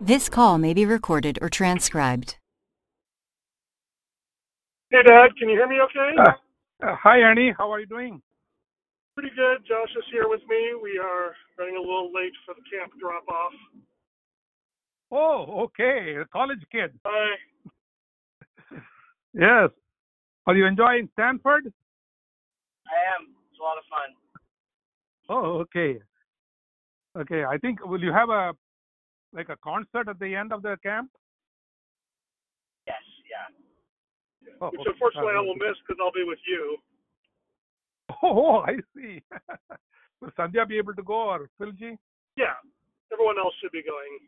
This call may be recorded or transcribed. Hey, Dad, can you hear me okay? Uh, uh, hi, Ernie. How are you doing? Pretty good. Josh is here with me. We are running a little late for the camp drop off. Oh, okay. A college kid. Hi. Yes. Are you enjoying Stanford? I am. It's a lot of fun. Oh, okay. Okay. I think will you have a like a concert at the end of the camp? Yes, yeah. Oh, Which okay. unfortunately I will miss because I'll be with you. Oh, I see. will Sandhya be able to go or Philji? Yeah. Everyone else should be going.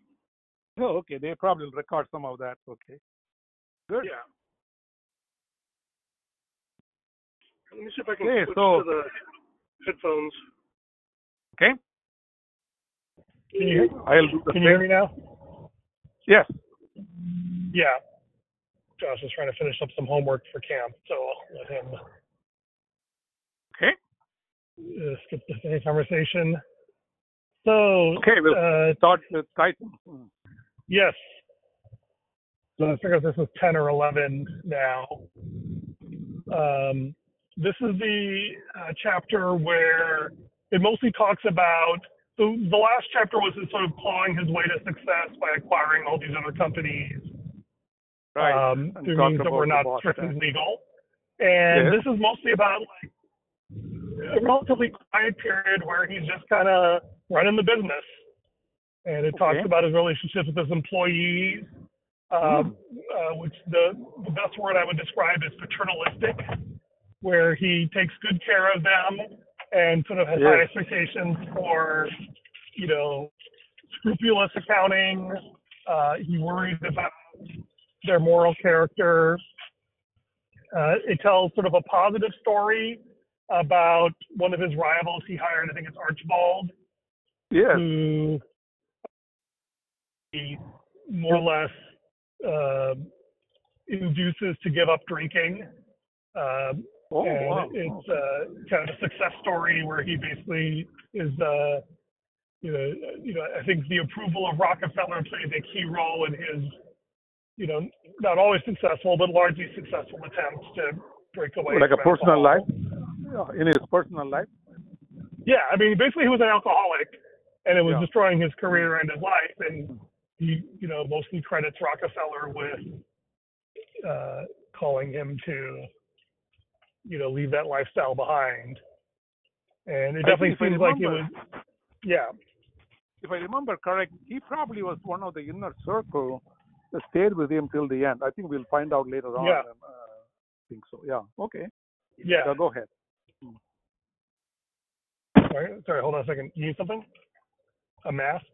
Oh, okay. They probably will record some of that. Okay. Good. Yeah. Let me see if I can Okay, switch so- to the headphones. Okay. Can you, I'll do the can you hear me now? Yes. Yeah. Josh is trying to finish up some homework for camp, so I'll let him Okay. uh, skip this any conversation. So, Okay. We'll uh, start with Titan. Yes. So I figure this was 10 or 11 now. Um, this is the uh, chapter where it mostly talks about the, the last chapter was his sort of clawing his way to success by acquiring all these other companies Right. um, And through means that were not strictly legal. And Yes. this is mostly about like a relatively quiet period where he's just kind of running the business. And it talks about his relationships with his employees, um, uh, which the, the best word I would describe is paternalistic, where he takes good care of them and sort of has high expectations for, you know, scrupulous accounting. Uh, he worries about their moral character. Uh, it tells sort of a positive story about one of his rivals he hired. I think it's Archibald, Yeah. who he more or less uh, induces to give up drinking. Um, Oh, and wow. it's uh, kind of a success story where he basically is, uh, you know, you know, I think the approval of Rockefeller plays a key role in his, you know, not always successful but largely successful attempts to break away. like a personal alcohol. life? Yeah, in his personal life? Yeah, I mean, basically he was an alcoholic, and it was Yeah. destroying his career and his life, and he, you know, mostly credits Rockefeller with uh, calling him to, you know, leave that lifestyle behind. And it I definitely seems like it was, yeah, If I remember correct, he probably was one of the inner circle that stayed with him till the end. I think we'll find out later on. Yeah. Um, uh, I think so. Yeah. Okay. yeah. Yeah, go ahead. Sorry, sorry, hold on a second. You need something? A mask?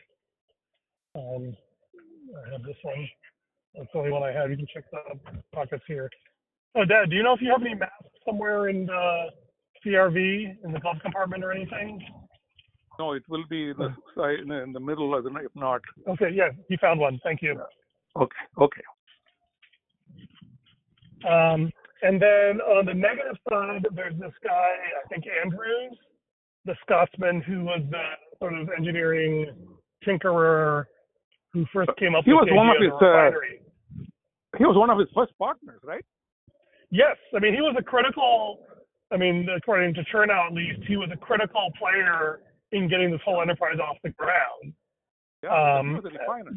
Um, I have this one. That's the only one I have. You can check the pockets here. Oh, Dad, do you know if you have any masks somewhere in the CRV in the glove compartment or anything? No, it will be in the, side- in the- middle, of the night, if not. Okay, yeah, he found one. Thank you. Okay. Okay. Um, and then on the negative side, there's this guy, I think Andrews, the Scotsman who was the sort of engineering tinkerer who first came up He with was the one of his, uh. He was one of his first partners, right? Yes, I mean he was a critical. I mean, according to Chernow at least, he was a critical player in getting this whole enterprise off the ground. Yeah. Um, he was a refiner.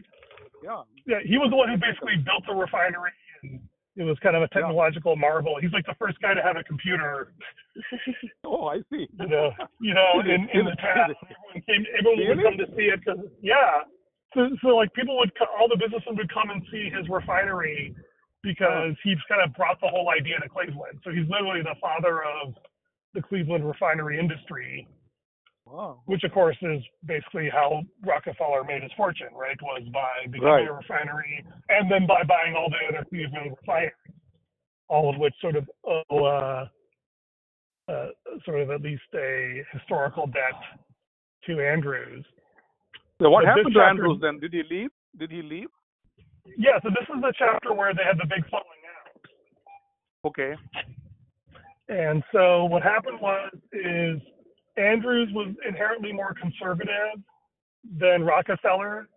Yeah. Yeah, he was the one who basically built the refinery, and it was kind of a technological marvel. He's like the first guy to have a computer, Oh, I see. you know, you know, in, in the town. Everyone came, everyone would come to see it because, yeah. So, so like people would, all the businessmen would come and see his refinery because he's kind of brought the whole idea to Cleveland. So he's literally the father of the Cleveland refinery industry. Wow. which of course is basically how Rockefeller made his fortune, right? Was by becoming Right. a refinery and then by buying all the other Cleveland refineries, all of which sort of owe uh, uh, sort of at least a historical debt to Andrews. So what But happened to chapter- Andrews then? Did he leave? Did he leave? Yeah, so this is the chapter where they had the big falling out. Okay. And so what happened was is Andrews was inherently more conservative than Rockefeller.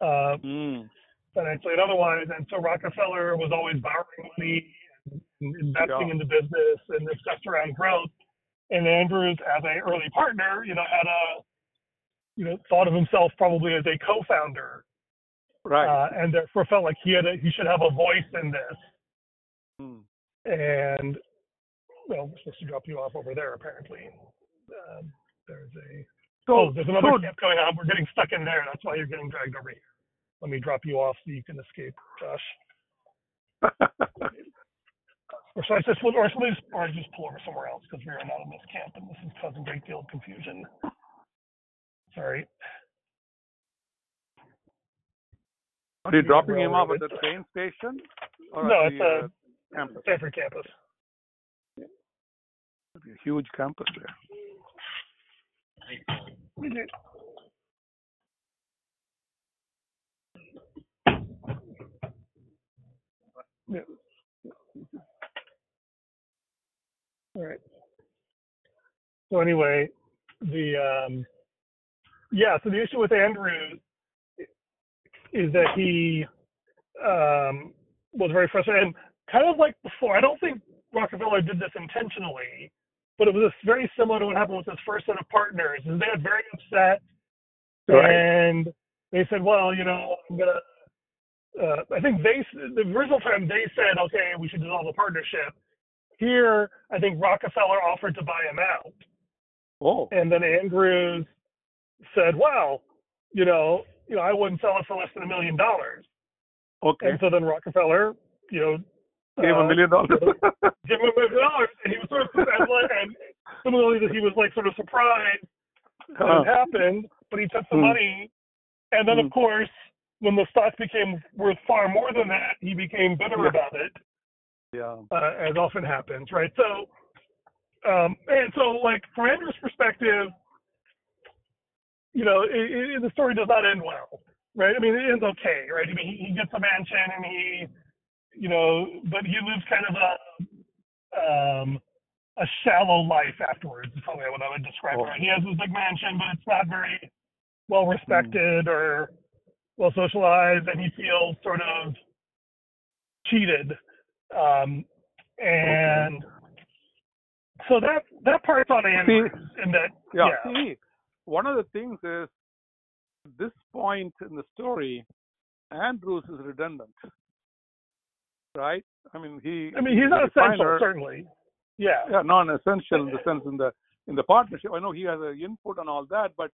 uh, Mm. financially and otherwise. And so Rockefeller was always borrowing money and investing Yeah. in the business and obsessed around growth. And Andrews, as an early partner, you know, had a, you know, thought of himself probably as a co-founder, Right. uh, and therefore felt like he had a, he should have a voice in this. Mm. And well, we're supposed to drop you off over there apparently. Um, there's a So, oh, there's another so camp going on. We're getting stuck in there. That's why you're getting dragged over here. Let me drop you off so you can escape, Josh. Or should I just, or I just, or just pull over somewhere else because we are not in this camp and this is causing a great deal of confusion. Sorry. Are you dropping him off at the train station? Or No, at it's the, a uh, campus? Stanford campus. It's a huge campus there. Yeah. All right. So anyway, the um, yeah. So the issue with Andrews is that he um, was very frustrated, and kind of like before. I don't think Rockefeller did this intentionally, but it was very similar to what happened with his first set of partners. Is they got very upset, Right. and they said, "Well, you know, I'm gonna." Uh, I think they the original time they said, "Okay, we should dissolve the partnership." Here, I think Rockefeller offered to buy him out. Oh, And then Andrews said, "Well, you know, you know, I wouldn't sell it for less than a million dollars." okay. And so then Rockefeller, you know, Gave a uh, million dollars. give him a million dollars, and he was sort of and, similarly that he was like sort of surprised that Huh. it happened, but he took the Hmm. money, and then Hmm. of course, when the stock became worth far more than that, he became bitter Yeah. about it. yeah. uh, as often happens, right? So, um, and so, like from Andrew's perspective, you know, it, it, the story does not end well, right? I mean, it ends okay, right? I mean, he, he gets a mansion and he, you know, but he lives kind of a um, a shallow life afterwards. Is probably what I would describe Oh. it. Right? He has this big mansion, but it's not very well respected or well socialized, and he feels sort of cheated. Um, and so that that part's on Andrews, in that Yeah. yeah, See, one of the things is at this point in the story, Andrews is redundant, right? I mean, he. I mean he's not essential, certainly. Yeah, Yeah, non-essential in the eh, eh. sense in the in the partnership. I know he has an input on all that, but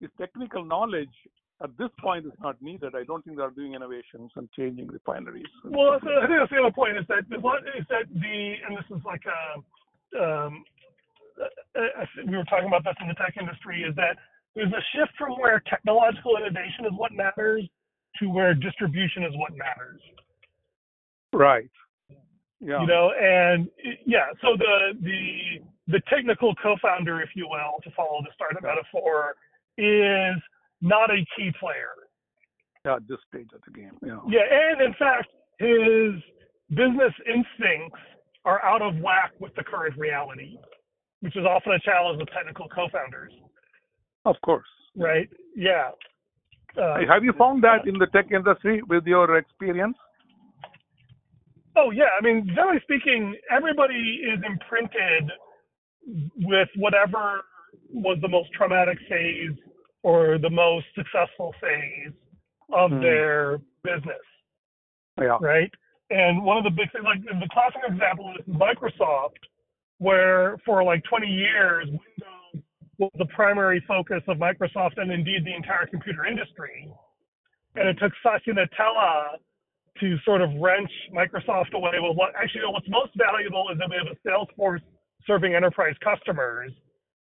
his technical knowledge at this point is not needed. I don't think they're doing innovations and changing refineries. Well, I think that's the other point is that is that the and this is like a um, think Uh, uh, uh, we were talking about this in the tech industry is that there's a shift from where technological innovation is what matters to where distribution is what matters. right. Yeah. You know, and yeah, so the the the technical co-founder, if you will, to follow the startup Yeah. metaphor, is not a key player. yeah, at this stage of the game. Yeah. Yeah, and in fact, his business instincts are out of whack with the current reality, which is often a challenge with technical co-founders, Of course. right? Yeah. Uh, Have you found that in the tech industry with your experience? oh yeah, I mean, generally speaking, everybody is imprinted with whatever was the most traumatic phase or the most successful phase of Hmm. their business. Yeah. right? And one of the big things, like the classic example is Microsoft, where for like 20 years, Windows was the primary focus of Microsoft and indeed the entire computer industry. And it took Satya Nadella to sort of wrench Microsoft away with what actually what's most valuable is that we have a sales force serving enterprise customers,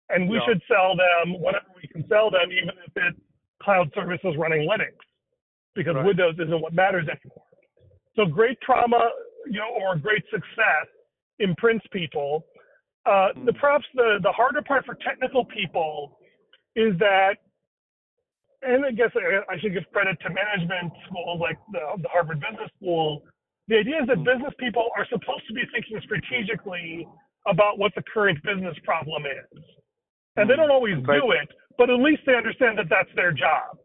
and we Yeah. should sell them whatever we can sell them, even if it's cloud services running Linux, because Right. Windows isn't what matters anymore. So great trauma, you know, or great success imprints people. Uh, The Mm. perhaps the the harder part for technical people is that, and I guess I, I should give credit to management schools like the, the Harvard Business School. The idea is that Mm. business people are supposed to be thinking strategically about what the current business problem is, and they Mm. don't always Right. do it, but at least they understand that that's their job.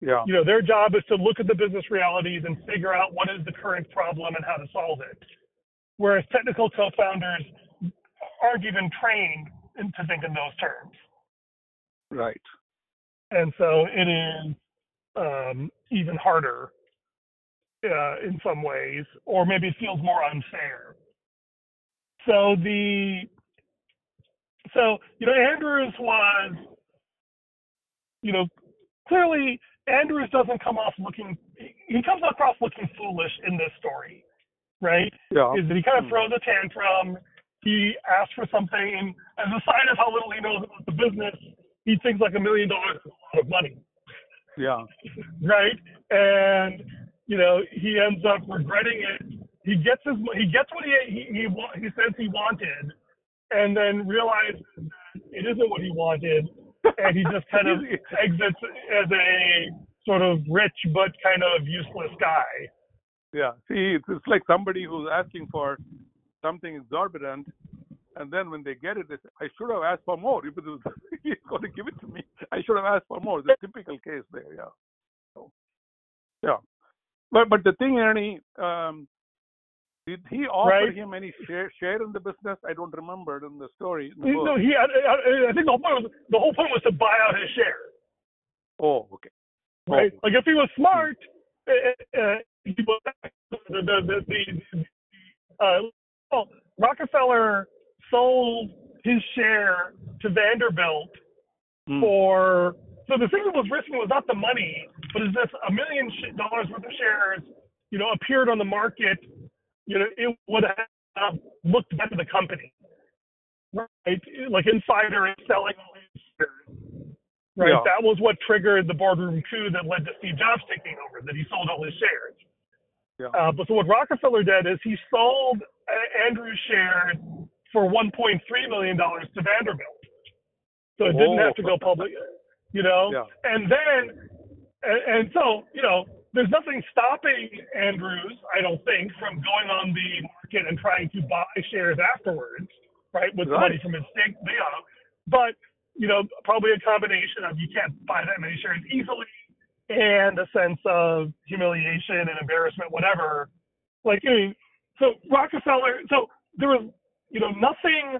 Yeah. You know, their job is to look at the business realities and figure out what is the current problem and how to solve it. Whereas technical co-founders aren't even trained to think in those terms. Right. And so it is um, even harder uh, in some ways, or maybe it feels more unfair. So the so you know Andrews was you know clearly Andrews doesn't come off looking he comes across looking foolish in this story, right? Yeah. Is that he kind of Hmm. throws a tantrum, he asks for something, and as a sign of how little he knows about the business, he thinks like a million dollars is a lot of money Yeah. right? And you know, he ends up regretting it. He gets his he gets what he he he, he says he wanted, and then realizes that it isn't what he wanted, and he just kind of exits as a sort of rich but kind of useless guy. Yeah. See, it's, it's like somebody who's asking for something exorbitant, and then when they get it, they say, I should have asked for more. If it was, he's going to give it to me, I should have asked for more. The typical case there, yeah. So, yeah. But but the thing, Ernie, um, did he offer Right. him any share, share in the business? I don't remember in the story. in the book. No, he. I, I, I think the whole point was the whole point was to buy out his share. Oh, okay. right? Oh. Like if he was smart, uh, uh, he would the the the, the uh, well, Rockefeller sold his share to Vanderbilt Hmm. for. So the thing that was risking was not the money, but is this a million dollars worth of shares, you know, appeared on the market, you know, it would have looked back to the company, right? Like insider is selling all his shares right? Yeah. That was what triggered the boardroom coup that led to Steve Jobs taking over, that he sold all his shares. Yeah. Uh, but so what Rockefeller did is he sold Andrew's shares for 1.3 million dollars to Vanderbilt, so it didn't have to go public, you know. Yeah. And then, and, and so you know, there's nothing stopping Andrews, I don't think, from going on the market and trying to buy shares afterwards, right, with the money from his stake. You know, but you know, probably a combination of you can't buy that many shares easily and a sense of humiliation and embarrassment, whatever. Like, I mean, so Rockefeller, so there was, you know, nothing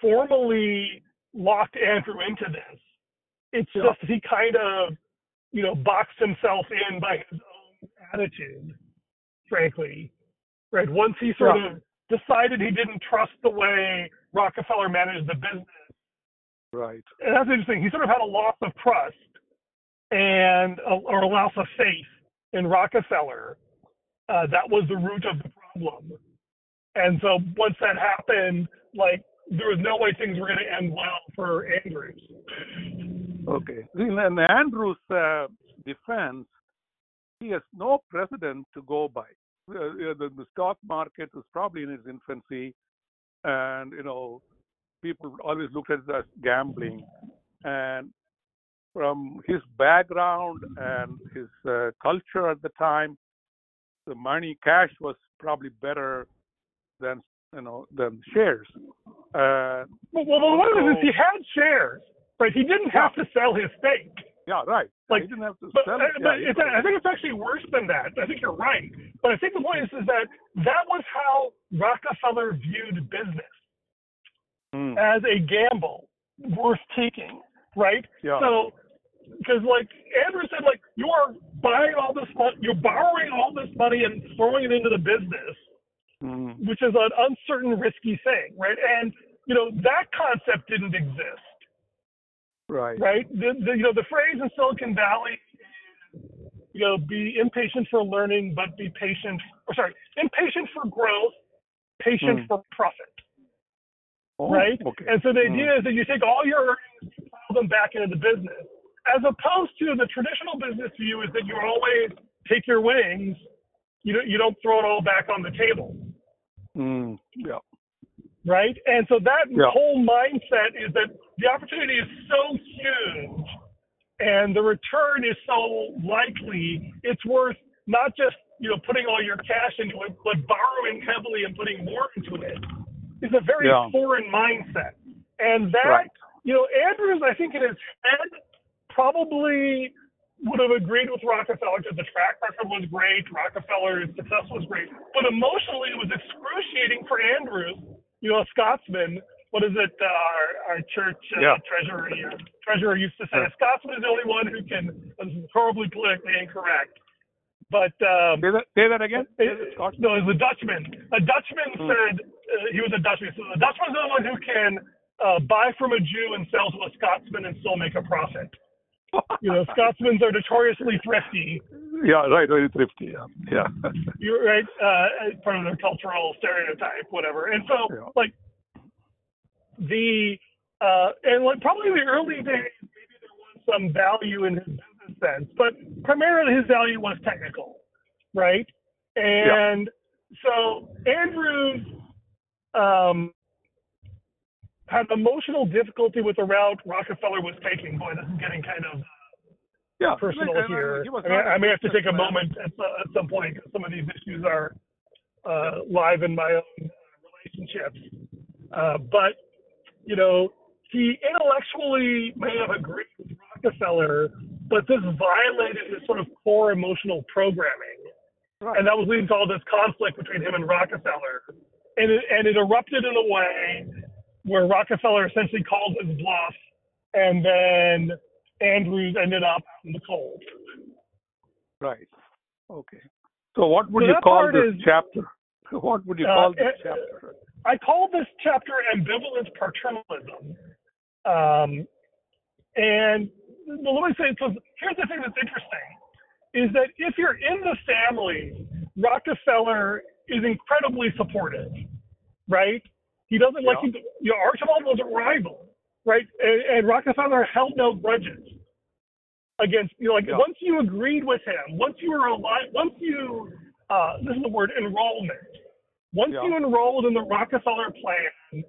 formally locked Andrew into this. It's Yeah. just he kind of, you know, boxed himself in by his own attitude, frankly. Right. Once he sort Yeah. of decided he didn't trust the way Rockefeller managed the business Right. and that's interesting. He sort of had a loss of trust and or a loss of faith in Rockefeller. Uh, that was the root of the problem. And so once that happened, like there was no way things were going to end well for Andrews. Okay. In in Andrew's uh, defense, he has no precedent to go by. Uh, uh, the, the stock market is probably in its infancy, and you know, people always looked at it as gambling. And from his background and his uh, culture at the time, the money cash was probably better than you know than shares. Uh, Well, well, the one thing is he had shares, right? He didn't have to sell his stake. yeah, right. Like, he didn't have to But, sell uh, it. but Yeah, it's, I think it's actually worse than that. I think you're right. But I think the point is, is that that was how Rockefeller viewed business Hmm. as a gamble worth taking, right? Yeah. So, because like Andrew said, like you are buying all this money, you're borrowing all this money and throwing it into the business, Hmm. which is an uncertain, risky thing, right? And you know that concept didn't exist Right. right? The, the, you know, the phrase in Silicon Valley you know, be impatient for learning, but be patient, or sorry, impatient for growth, patient Hmm. for profit, Oh, right? Okay. And so the Hmm. idea is that you take all your earnings, plow them back into the business, as opposed to the traditional business view is that you always take your winnings, you don't, you don't throw it all back on the table Mm, yeah. right? And so that Yeah. whole mindset is that the opportunity is so huge and the return is so likely, it's worth not just, you know, putting all your cash into it, but borrowing heavily and putting more into. It's a very Yeah. foreign mindset. And that, Right. you know, Andrews, I think in his head, probably would have agreed with Rockefeller because the track record was great, Rockefeller's success was great, but emotionally it was excruciating for Andrews, you know, a Scotsman. What is it? Uh, our, our church uh, Yeah. treasurer treasurer used to say, Yeah. a Scotsman is the only one who can. This is horribly politically incorrect, but um, Say that, say that again. it- no, it was a Dutchman. A Dutchman Hmm. said uh, he was a Dutchman. So the Dutchman's the one who can uh, buy from a Jew and sell to a Scotsman and still make a profit. You know, Scotsmen are notoriously thrifty. yeah, right. Very thrifty. Yeah. Yeah. You're right, uh, part of their cultural stereotype, whatever. And so, Yeah. like, the uh, and like probably in the early days, maybe there was some value in his business sense, but primarily his value was technical, right? And so Andrews um, had emotional difficulty with the route Rockefeller was taking. Boy, this is getting kind of yeah. personal uh, here. I, mean, I may have to take a moment at, uh, at some point because some of these issues are uh, live in my own uh, relationships. Uh, but you know, he intellectually may have agreed with Rockefeller, but this violated his sort of core emotional programming, Right. and that was leading to all this conflict between him and Rockefeller, and it, and it erupted in a way where Rockefeller essentially called his bluff, and then Andrews ended up in the cold. Right. Okay. So what would So you call this is- chapter? What would you Uh, call this chapter? I call this chapter ambivalent paternalism. Um, and well, let me say, so here's the thing that's interesting, is that if you're in the family, Rockefeller is incredibly supportive, right? He doesn't like Yeah. you, you know, Archibald was a rival, right? And, and Rockefeller held no grudges against, you know, like Yeah. once you agreed with him, once you were alive, once you, uh, this is the word enrollment. Once Yeah. you enrolled in the Rockefeller plan,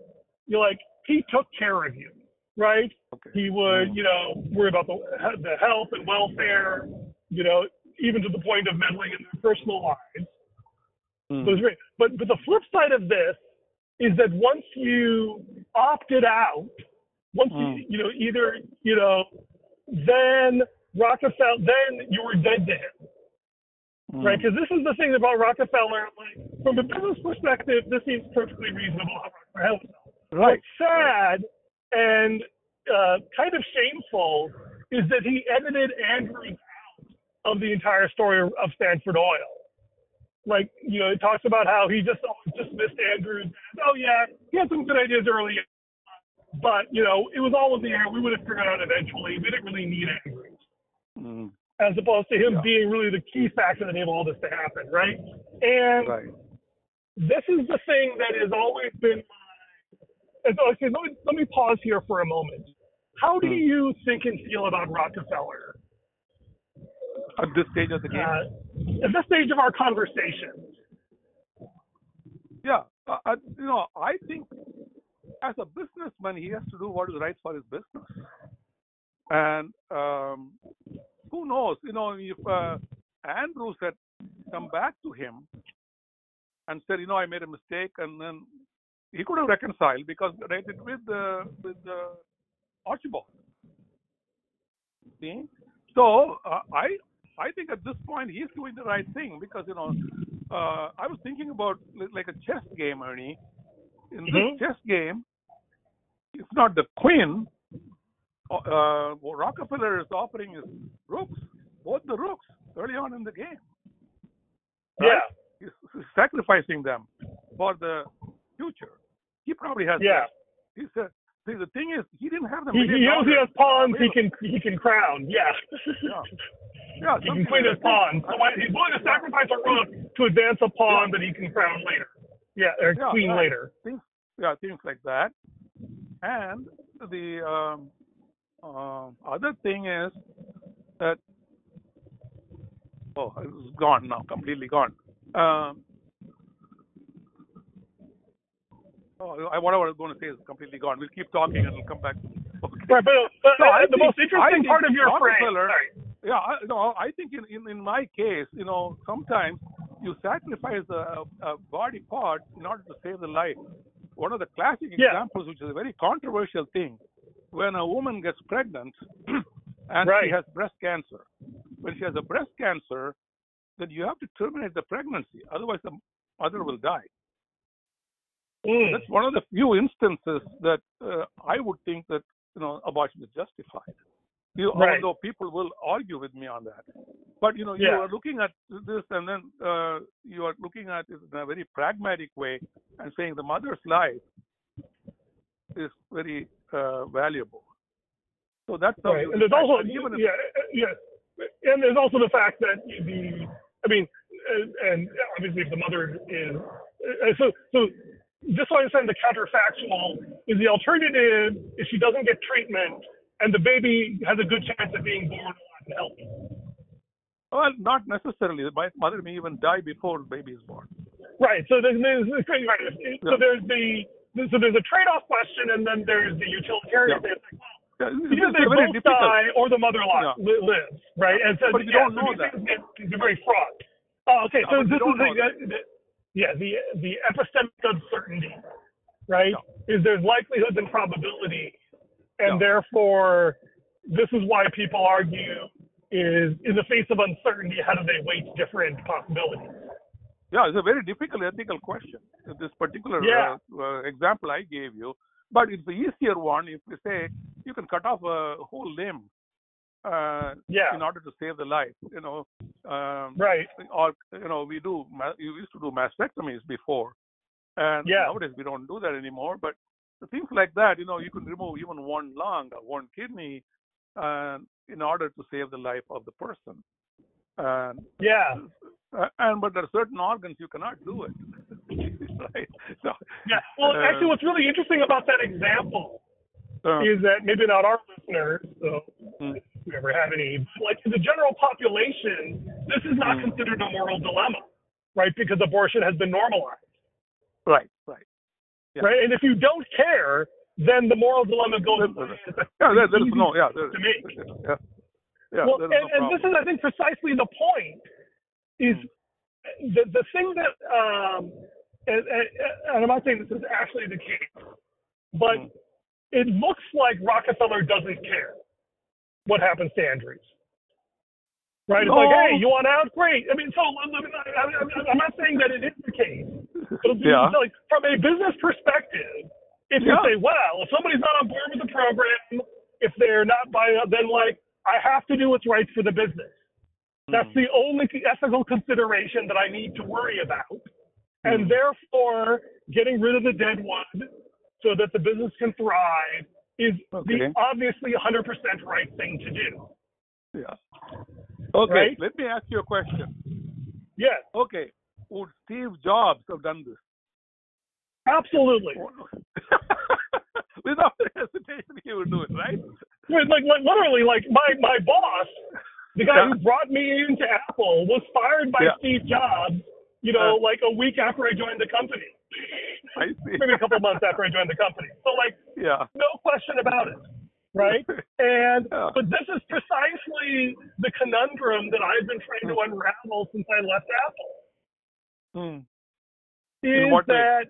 you're like, he took care of you, right? Okay. He would, you know, worry about the, the health and welfare, you know, even to the point of meddling in their personal lives. Mm. But, it was great. but but the flip side of this is that once you opted out, once Mm. you you know either you know, then Rockefeller, then you were dead to him, Mm. right? Because this is the thing about Rockefeller. Like from a business perspective, this seems perfectly reasonable. how Rockefeller. Right. What's sad and uh, kind of shameful is that he edited Andrews out of the entire story of Standard Oil. Like, you know, it talks about how he just always dismissed Andrews. Oh, yeah, he had some good ideas early, but, you know, it was all in the air. We would have figured out eventually. We didn't really need Andrews, Mm. as opposed to him Yeah. being really the key factor that enabled all this to happen, right? And Right. this is the thing that has always been my. okay, let me let me pause here for a moment. How do Hmm. you think and feel about Rockefeller At this stage of the game. uh, at this stage of our conversation? Yeah, uh, uh, you know, I think as a businessman, he has to do what is right for his business. And um, who knows, you know, if uh, Andrews had come back to him and said, you know, I made a mistake, and then he could have reconciled because they did with uh, with uh, Archibald. See, so uh, I I think at this point he's doing the right thing because you know uh, I was thinking about like a chess game, Ernie. In this Mhm. chess game, it's not the queen. Uh, what Rockefeller is offering is rooks, both the rooks early on in the game. Yeah, He's sacrificing them for the future. He probably has. yeah. He said, see, the thing is, he didn't have them. He, he knows he has pawns he can he can crown. Yeah. Yeah. Yeah, he can clean his pawns. So he's willing to sacrifice a rook to advance a pawn that he can crown later. Yeah, or Yeah, queen right. later. things yeah things like that and the um, uh, other thing is that oh it's gone now completely gone um, oh, I, what I was going to say is completely gone we'll keep talking and we'll come back okay. Right, but, but No, the think- most interesting part of your phrase. Rockefeller- Sorry. Yeah I, no I think in, in in my case you know sometimes you sacrifice a, a body part in order to save the life one of the classic Yeah. examples which is a very controversial thing when a woman gets pregnant and Right. she has breast cancer when she has a breast cancer, then you have to terminate the pregnancy. Otherwise, the mother will die. Mm. That's one of the few instances that uh, I would think that you know abortion is justified. You, Right. Although people will argue with me on that, but you know you Yeah. are looking at this and then uh, you are looking at it in a very pragmatic way and saying the mother's life is very uh, valuable. So that's how Right. you And there's also And even yeah yeah, and there's also the fact that the I mean, uh, and obviously if the mother is uh, so so just so I understand the counterfactual is the alternative if she doesn't get treatment and the baby has a good chance of being born healthy. Oh, well, not necessarily. My mother may even die before the baby is born. Right. So there's, there's right. So Yeah. there's the so there's a trade-off question, and then there's the utilitarian. Yeah. It's well, Yeah, Either they both difficult. die or the mother li- Yeah. li- lives, right? And so, But you yeah, don't know that. get, very fraught. Oh, okay. So this is the, the, yeah, the the epistemic uncertainty, right? Is there's likelihoods and probability, and Yeah. therefore this is why people argue is in the face of uncertainty, how do they weight different possibilities? Yeah, it's a very difficult ethical question. This particular Yeah. uh, uh, example I gave you, but it's the easier one if we say you can cut off a whole limb uh, Yeah. in order to save the life. You know, um, Right. or you know, we do. You used to do mastectomies before, and Yeah. nowadays we don't do that anymore. But things like that, you know, you can remove even one lung or one kidney uh, in order to save the life of the person. And Yeah. uh, and but there are certain organs you cannot do it. right? So, Yeah. Well, uh, actually, what's really interesting about that example uh, is that maybe not our listeners, so mm, if we ever have any, like to the general population, this is not Mm. considered a moral dilemma, right? Because abortion has been normalized, right. Yeah. right? And if you don't care, then the moral dilemma goes away. Yeah, is no, yeah, there, to make. yeah, yeah. well, and, no and this is. I think, precisely the point. Is the the thing that, um, and, and, and I'm not saying this is actually the case, but Mm. it looks like Rockefeller doesn't care what happens to Andrews. Right? It's like, hey, you want out? Great. I mean, so I, I, I'm not saying that it is the case, but Yeah. like from a business perspective, if Yeah. you say, well, if somebody's not on board with the program, if they're not buying, then like I have to do what's right for the business. That's Mm. the only ethical consideration that I need to worry about. And Mm. therefore, getting rid of the dead wood so that the business can thrive is Okay. the obviously 100% right thing to do. Yeah. Okay, Right? let me ask you a question. Yes, Okay, would Steve Jobs have done this? absolutely. Without hesitation, he would do it, right? Like, like, literally, like my, my boss, the guy Yeah. who brought me into Apple, was fired by Yeah. Steve Jobs, you know, Uh. like a week after I joined the company. I see. Maybe a couple months after I joined the company. So, like, Yeah. no question about it, right? And Yeah. but this is precisely the conundrum that I've been trying to unravel since I left Apple. Hmm. Is that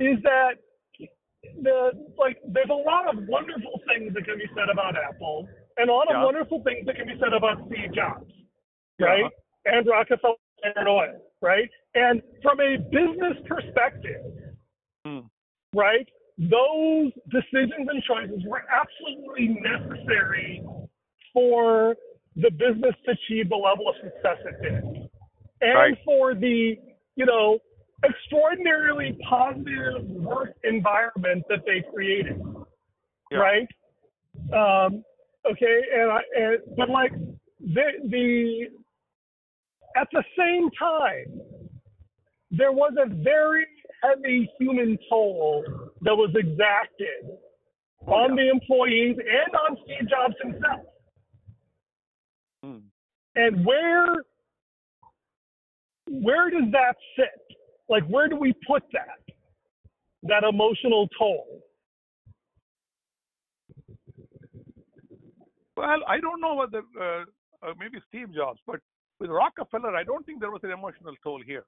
is that the like there's a lot of wonderful things that can be said about Apple and a lot of Yeah. wonderful things that can be said about Steve Jobs, Yeah. right? And Rockefeller and oil, right? And from a business perspective, Hmm. right? Those decisions and choices were absolutely necessary for the business to achieve the level of success it did. And Right. for the, you know, extraordinarily positive work environment that they created. Yeah. Right? Um, okay, and I and but like the the at the same time there was a very heavy human toll that was exacted on the employees and on Steve Jobs himself. Hmm. And where where does that sit? Like where do we put that? That emotional toll. Well, I don't know whether uh, uh, maybe Steve Jobs, but with Rockefeller, I don't think there was an emotional toll here.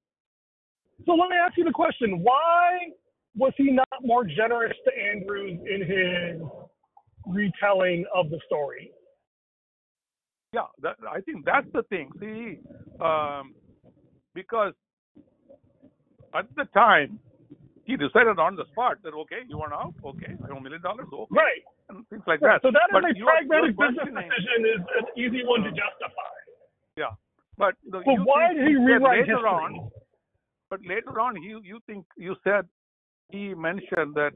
So let me ask you the question: Why was he not more generous to Andrews in his retelling of the story? Yeah, that, I think that's the thing. See, um, because at the time he decided on the spot that okay, you want out, okay, I want a million dollars, okay, Right. and things like that. So that But is a pragmatic business decision is an easy one to justify. Yeah, but the, But why did he rewrite later history? on? But later on, you you think you said he mentioned that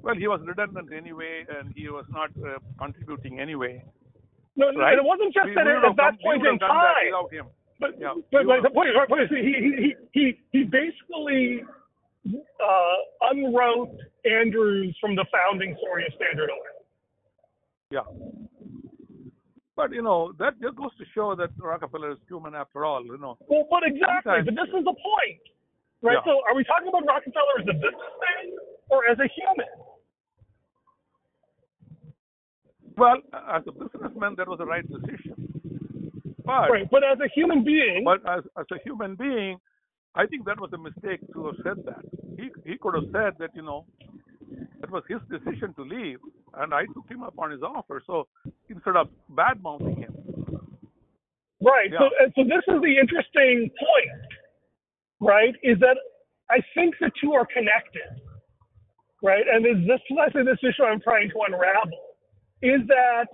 well he was redundant anyway and he was not uh, contributing anyway. No, Right. and it wasn't just We that at that point in have done that time. him. But Yeah, but, but the point, point is he he he he basically uh, unwrote Andrews from the founding story of Standard Oil. Yeah. But you know that just goes to show that Rockefeller is human after all. You know. Well, but exactly. Sometimes- But this is the point, right? Yeah. So, are we talking about Rockefeller as a businessman or as a human? Well, as a businessman, that was the right decision. But Right. But as a human being, but as as a human being, I think that was a mistake to have said that. He he could have said that you know it was his decision to leave, and I took him up on his offer. So instead of bad mouthing him, right? So, Yeah. and so this is the interesting point, right? Is that I think the two are connected, right? And is this precisely this issue I'm trying to unravel? Is that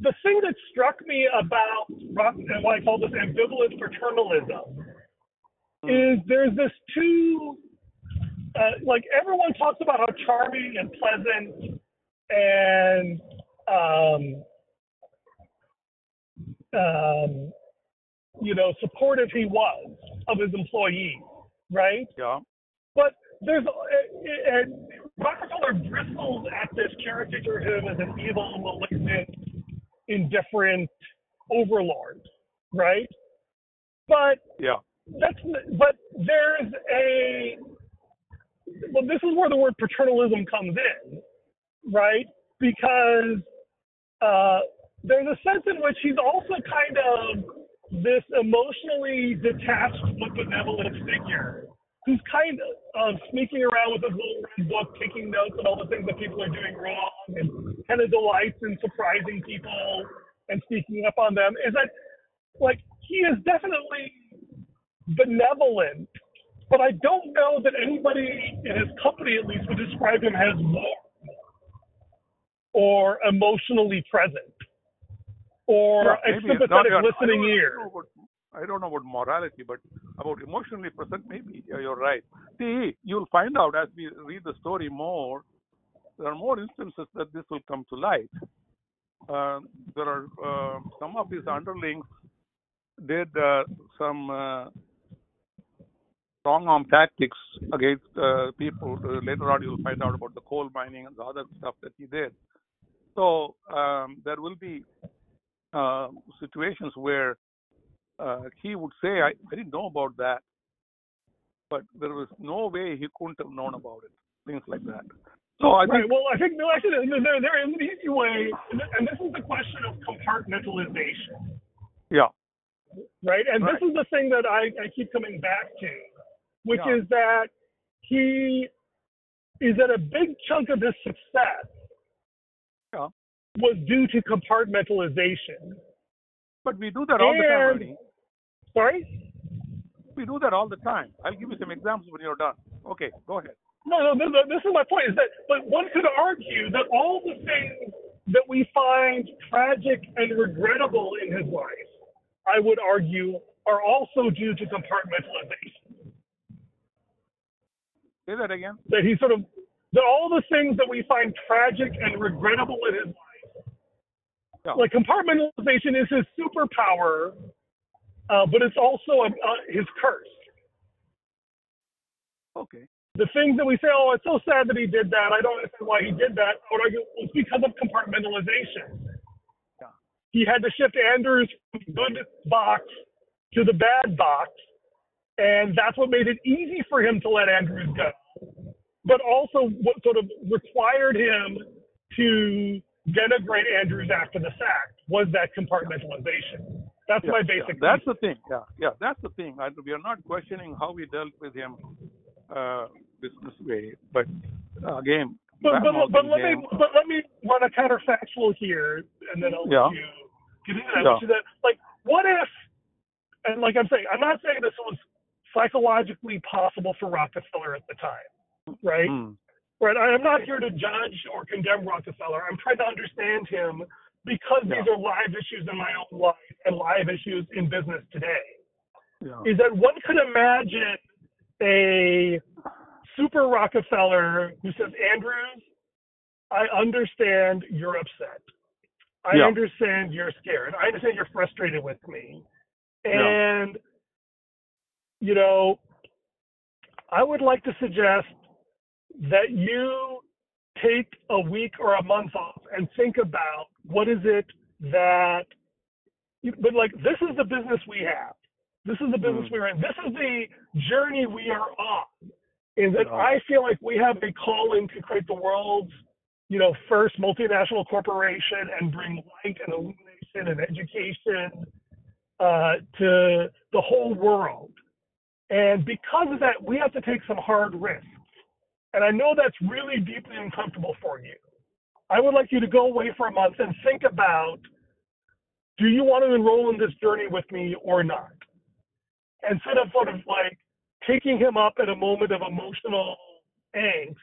the thing that struck me about and what I call this ambivalent paternalism is there's this two uh, like everyone talks about how charming and pleasant and um, um, you know supportive he was of his employees, right? yeah, But there's and Rockefeller bristles at this caricature of him as an evil, malignant, indifferent overlord, right? But yeah, that's but there's a well this is where the word paternalism comes in right because uh, there's a sense in which he's also kind of this emotionally detached but benevolent figure who's kind of um, sneaking around with his little red book taking notes on all the things that people are doing wrong and kind of delights in surprising people and sneaking up on them is that like he is definitely benevolent, but I don't know that anybody in his company, at least, would describe him as warm or emotionally present or Yeah, a not- sympathetic I listening don't ear. about- I don't know about morality, but about emotionally present, maybe yeah, you're right. See, you'll find out as we read the story more. There are more instances that this will come to light. Uh, there are uh, some of these underlings did uh, some uh, strong arm tactics against uh, people. Uh, later on, you'll find out about the coal mining and the other stuff that he did. So um, there will be uh, situations where uh, he would say, I, I didn't know about that, but there was no way he couldn't have known about it, things like that. So I Right. think, Well, I think no, actually, there, there is an easy way, and this is the question of compartmentalization, yeah, right? And Right. this is the thing that I, I keep coming back to, which Yeah. is that he is that a big chunk of his success. Was due to compartmentalization. but we do that all the time, And- Ernie. Sorry? We do that all the time. I'll give you some examples when you're done. Okay, go ahead. No, no, this, this is my point. Is that, but one could argue that all the things that we find tragic and regrettable in his life, I would argue, are also due to compartmentalization. Say that again. That he sort of, that all the things that we find tragic and regrettable in his life, Yeah. like compartmentalization is his superpower, uh, but it's also a, uh, his curse. Okay. the things that we say, oh, it's so sad that he did that. I don't understand why he did that. I would argue it's because of compartmentalization. Yeah. He had to shift Andrews from the good box to the bad box, and that's what made it easy for him to let Andrews go. But also, what sort of required him to denigrate Andrews after the fact was that compartmentalization. That's Yeah, my yeah, basic. That's the thing. Yeah, yeah, that's the thing. I, we are not questioning how we dealt with him uh, this this way, but uh, again, But, but, but let me but let me run a counterfactual here, and then I'll Yeah. let you get into that. Yeah. That, like, what if? And like I'm saying, I'm not saying this was psychologically possible for Rockefeller at the time, right? Hmm. Right. I am not here to judge or condemn Rockefeller. I'm trying to understand him because these are live issues in my own life and live issues in business today. Yeah. Is that one could imagine a super Rockefeller who says, Andrews, I understand you're upset. I Yeah. understand you're scared. I understand you're frustrated with me. Yeah. And, you know, I would like to suggest that you take a week or a month off and think about what is it that, but like, this is the business we have. This is the business Mm. we're in. This is the journey we are on. Is that Yeah. I feel like we have a calling to create the world's, you know, first multinational corporation and bring light and illumination and education uh, to the whole world. And because of that, we have to take some hard risks. And I know that's really deeply uncomfortable for you. I would like you to go away for a month and think about do you want to enroll in this journey with me or not? Instead of sort of like taking him up at a moment of emotional angst,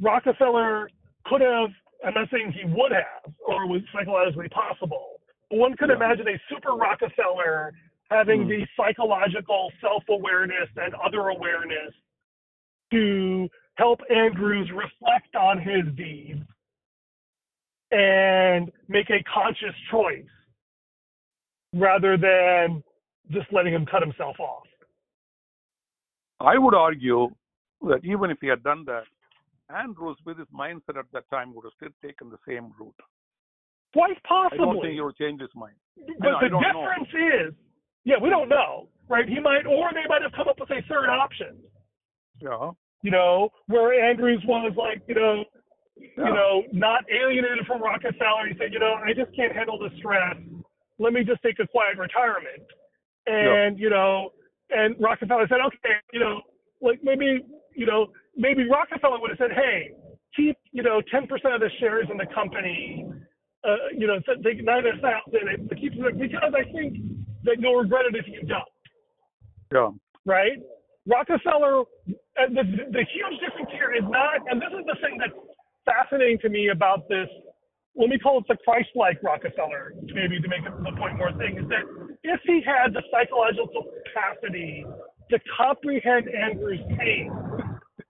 Rockefeller could have, I'm not saying he would have or was psychologically possible, but one could imagine a super Rockefeller having Hmm. the psychological self awareness and other awareness to help Andrews reflect on his deeds and make a conscious choice rather than just letting him cut himself off. I would argue that even if he had done that, Andrews, with his mindset at that time, would have still taken the same route. Quite I don't think he would change his mind. But the don't know. difference is, yeah, we don't know, right? He might, or they might have come up with a third option, Yeah. You know, where Andrews was like, you know, Yeah. you know, not alienated from Rockefeller. He said, you know, I just can't handle the stress. Let me just take a quiet retirement. And, you know, and Rockefeller said, okay, you know, like maybe, you know, maybe Rockefeller would have said, hey, keep, you know, 10% of the shares in the company, uh, you know, they so take 9,000 and keep it because I think that you'll regret it if you don't Yeah. right? Rockefeller, and the, the huge difference here is not, and this is the thing that's fascinating to me about this. Let me call it the Christ-like Rockefeller, maybe to make the point more thing, is that if he had the psychological capacity to comprehend Andrew's pain,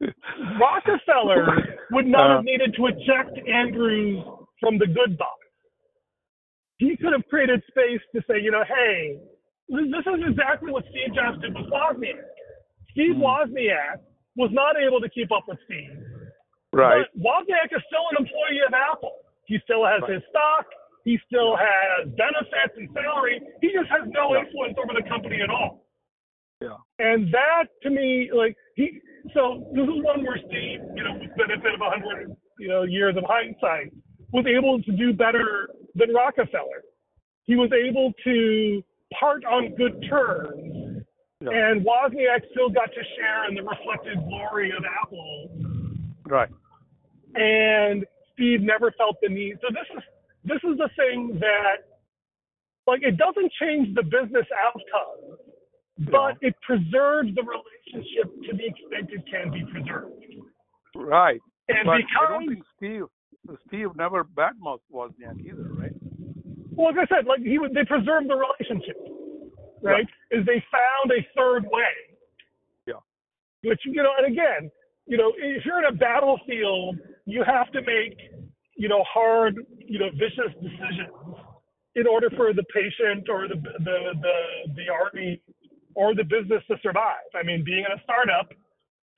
Rockefeller would not Uh. have needed to eject Andrews from the good box. He could have created space to say, you know, hey, this is exactly what Steve Jobs did with Wozniak. Steve Hmm. Wozniak was not able to keep up with Steve. Right. But Wozniak is still an employee of Apple. He still has Right. his stock. He still has benefits and salary. He just has no Yeah. influence over the company at all. Yeah. And that to me, like he, so this is one where Steve, you know, with the benefit of a hundred, you know, years of hindsight, was able to do better than Rockefeller. He was able to part on good terms, And Wozniak still got to share in the reflected glory of Apple. Right. And Steve never felt the need. So this is this is the thing that, like, it doesn't change the business outcome, but it preserves the relationship to the extent it can be preserved. Right. And but I don't think Steve Steve never badmouthed Wozniak either, right? well, like I said, like he would, they preserved the relationship, right? Is they found a third way. Yeah. Which you know, and again, you know, if you're in a battlefield, you have to make, you know, hard, you know, vicious decisions in order for the patient or the the the, the army or the business to survive. I mean, being in a startup,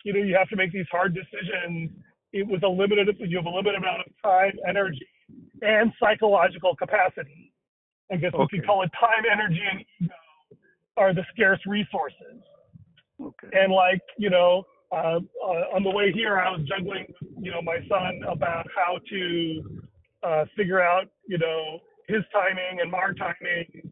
you know, you have to make these hard decisions. It was a limited, you have a limited amount of time, energy, and psychological capacity. I guess we could call it time, energy, and ego are the scarce resources. Okay. And like, you know, uh, uh, on the way here, I was juggling, you know, my son about how to uh, figure out, you know, his timing and our timing.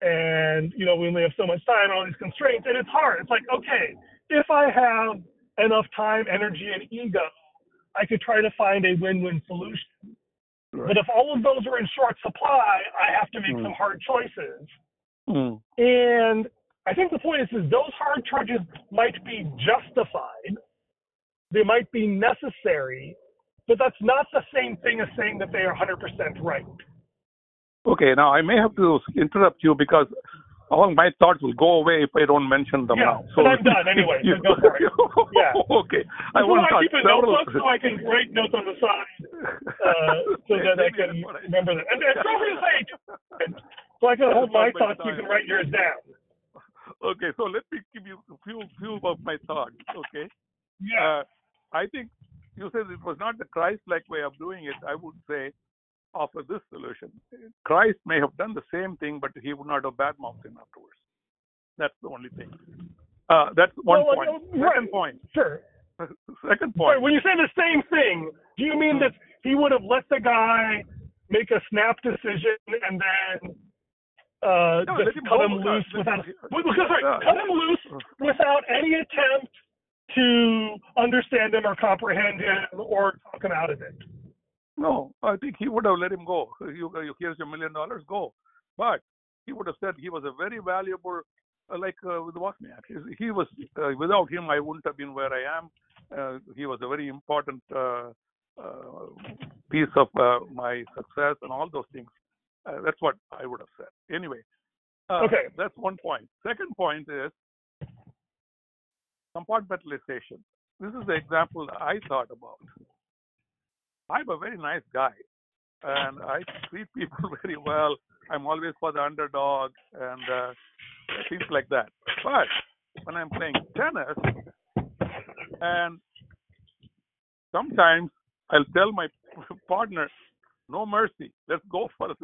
And, you know, we only have so much time and all these constraints. And it's hard. It's like, okay, if I have enough time, energy, and ego, I could try to find a win win solution. Right. But if all of those are in short supply, I have to make Mm. some hard choices. Mm. And I think the point is, is those hard charges might be justified, they might be necessary, but that's not the same thing as saying that they are 100% right. Okay, now I may have to interrupt you because all my thoughts will go away if I don't mention them Yeah, now. but I'm done anyway, so go for it. Yeah. okay. I want to keep a notebook so I can write notes on the side uh, so that I can Maybe that's what I- remember that. And, and feel free to say, so I can hold my thoughts, you can write yours down. Okay, so let me give you a few few of my thoughts. Okay. Yeah. Uh, I think you said it was not the Christ-like way of doing it. I would say offer this solution. Christ may have done the same thing, but he would not have badmouthed him afterwards. That's the only thing. Uh, that's one Well, point. uh, right. Second point. Sure. Second point. when you say the same thing, do you mean Hmm. that he would have let the guy make a snap decision and then uh, No, just cut him loose without because- wait, because, sorry, Yeah. cut him loose without any attempt to understand him or comprehend him or talk him out of it? No, I think he would have let him go. You, you here's your million dollars, go. But he would have said he was a very valuable, uh, like uh, with Wozniak. He, he was uh, without him, I wouldn't have been where I am. Uh, he was a very important uh, uh, piece of uh, my success and all those things. Uh, that's what I would have said. Anyway, uh, Okay. that's one point. Second point is compartmentalization. This is the example I thought about. I'm a very nice guy, and I treat people very well. I'm always for the underdog and uh, things like that. But when I'm playing tennis, and sometimes I'll tell my partner, "No mercy. Let's go for the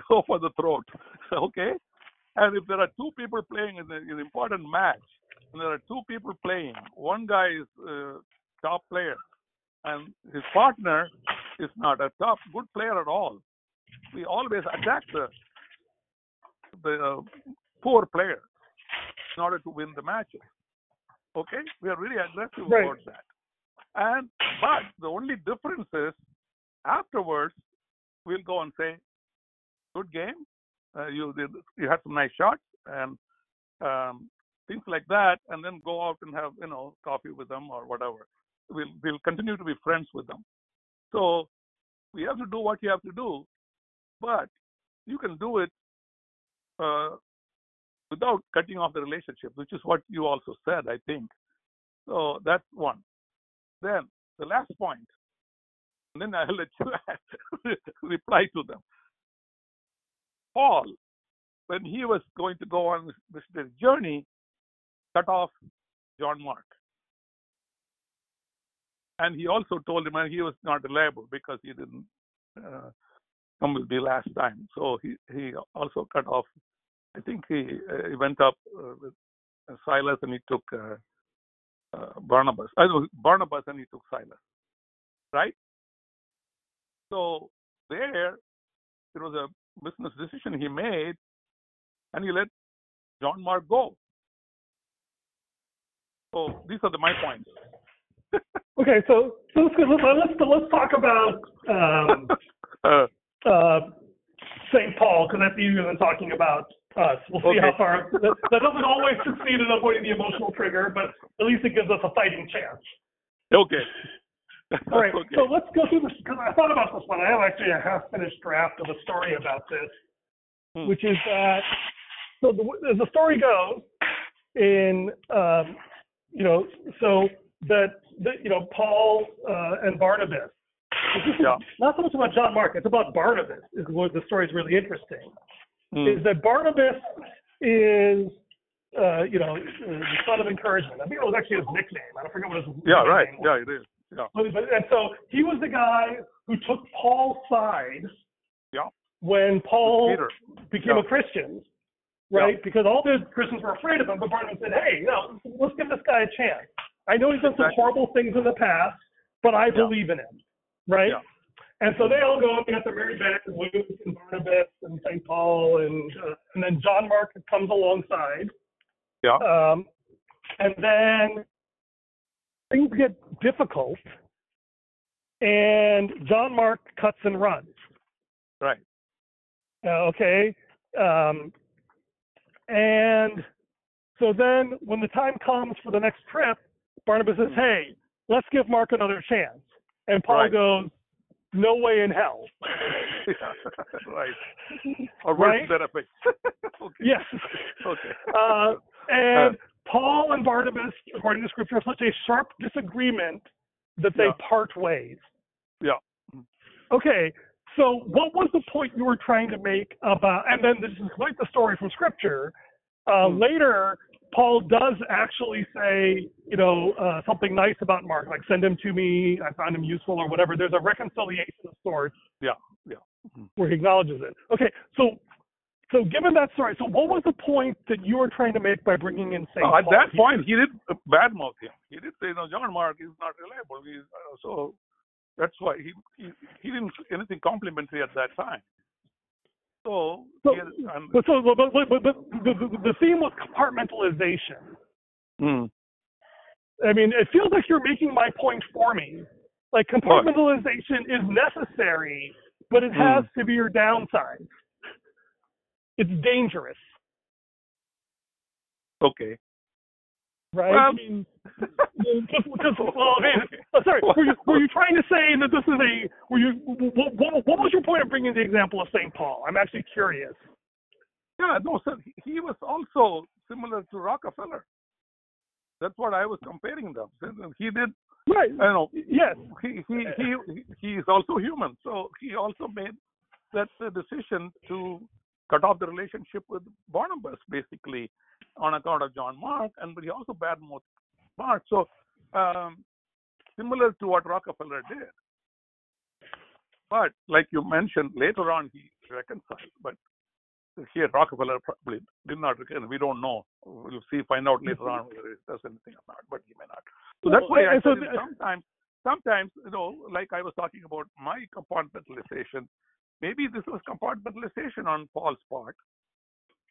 go for the throat." Okay. And if there are two people playing in an important match, and there are two people playing, one guy is uh, top player, and his partner is not a top good player at all. We always attack the the uh, poor player in order to win the matches. Okay, we are really aggressive Right. about that. And but the only difference is afterwards we'll go and say, "Good game. Uh, you. You had some nice shots and um, things like that," and then go out and have you know coffee with them or whatever. We'll we'll continue to be friends with them. So we have to do what you have to do, but you can do it uh, without cutting off the relationship, which is what you also said, I think. So that's one. Then the last point, and then I'll let you reply to them. Paul, when he was going to go on this, journey, cut off John Mark. And he also told him and he was not reliable because he didn't uh, come with the last time. So he, he also cut off. I think he, uh, he went up uh, with Silas and he took uh, uh, Barnabas. I was Barnabas and he took Silas. Right? So there, it was a business decision he made, and he let John Mark go. So these are the my points. Okay, so, so let's, go- let's, let's talk about um, uh, uh, St. Paul, because that's easier than talking about us. We'll see Okay. how far. That, that doesn't always succeed in avoiding the emotional trigger, but at least it gives us a fighting chance. okay. All right, okay. so let's go through this, because I thought about this one. I have actually a half-finished draft of a story about this, Hmm. which is that, so the, as the story goes, in, um, you know, so that, that you know, Paul uh, and Barnabas, Yeah. not so much about John Mark, it's about Barnabas, is where the story is really interesting. Hmm. Is that Barnabas is, uh, you know, the son of encouragement. I think it was actually his nickname. I don't forget what his yeah, right. was. Yeah, it is. Yeah. And so he was the guy who took Paul's side Yeah. when Paul became Yeah. a Christian, right? Because all the Christians were afraid of him, but Barnabas said, hey, no, let's give this guy a chance. I know he's done some horrible things in the past, but I Yeah. believe in him, right? Yeah. And so they all go up and get the Mary Beth and Luke and Barnabas and St. Paul, and uh, and then John Mark comes alongside. Yeah. Um, and then things get difficult, and John Mark cuts and runs. Right. Uh, okay. Um, and so then when the time comes for the next trip, Barnabas says, hey, let's give Mark another chance. And Paul Right. goes, no way in hell. right. Right? worse than a okay. yes. Okay. Uh, and Paul and Barnabas, according to scripture, have such a sharp disagreement that they Yeah. part ways. Yeah. Okay, so what was the point you were trying to make about? And then this is quite the story from scripture. Uh, Hmm. Later, Paul does actually say, you know, uh, something nice about Mark, like send him to me. I found him useful, or whatever. There's a reconciliation of sorts Yeah. Yeah. Mhm. where he acknowledges it. Okay, so so given that story, so what was the point that you were trying to make by bringing in Saint Oh, at Paul that here? point, he did badmouth him. He did say, "No, John Mark is not reliable." He's, uh, so that's why he, he he didn't say anything complimentary at that time. So, So- he But so, but, but, but, but the, the, the theme was compartmentalization. Hmm. I mean, it feels like you're making my point for me. Like compartmentalization is necessary, but it has severe downsides. It's dangerous, okay. right? Well- I mean, because, because, well, I mean, oh, sorry, were you, were you trying to say that this is a, were you, what, what, what was your point of bringing the example of St. Paul? I'm actually curious. Yeah, no, sir. He, was also similar to Rockefeller. That's what I was comparing them. He did. Right. I know. Yes. He he he he is also human, so he also made that uh, decision to cut off the relationship with Barnabas, basically, on account of John Mark, and but he also badmouthed Mark. So um, similar to what Rockefeller did. But like you mentioned, later on he reconciled. But here Rockefeller probably did not reconcile. We don't know. We'll see, find out later on whether it does anything or not. But he may not. So that's why I so said the- sometimes, sometimes you know, like I was talking about my compartmentalization. Maybe this was compartmentalization on Paul's part